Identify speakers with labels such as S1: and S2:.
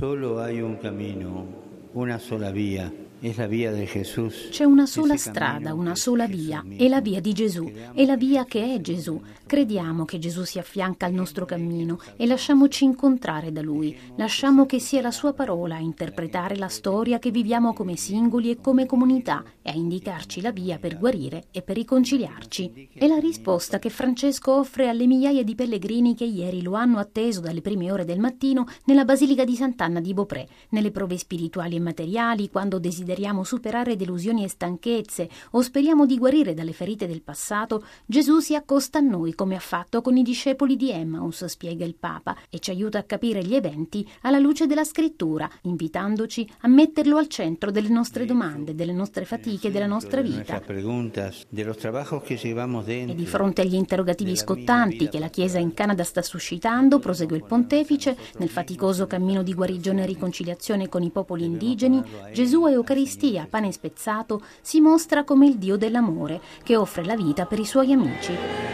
S1: Solo hay un camino, una sola vía.
S2: C'è una sola strada, una sola via, è la via di Gesù, è la via che è Gesù. Crediamo che Gesù si affianca al nostro cammino e lasciamoci incontrare da Lui, lasciamo che sia la Sua parola a interpretare la storia che viviamo come singoli e come comunità e a indicarci la via per guarire e per riconciliarci. È la risposta che Francesco offre alle migliaia di pellegrini che ieri lo hanno atteso dalle prime ore del mattino nella Basilica di Sant'Anna di Beaupré, nelle prove spirituali e materiali, quando desideriamo desideriamo superare delusioni e stanchezze o speriamo di guarire dalle ferite del passato, Gesù si accosta a noi come ha fatto con i discepoli di Emmaus, spiega il Papa, e ci aiuta a capire gli eventi alla luce della scrittura, invitandoci a metterlo al centro delle nostre domande, delle nostre fatiche, della nostra vita. E di fronte agli interrogativi scottanti che la Chiesa in Canada sta suscitando, prosegue il pontefice, nel faticoso cammino di guarigione e riconciliazione con i popoli indigeni, Gesù è Eucaristia l'Eucaristia, pane spezzato, si mostra come il Dio dell'amore che offre la vita per i suoi amici.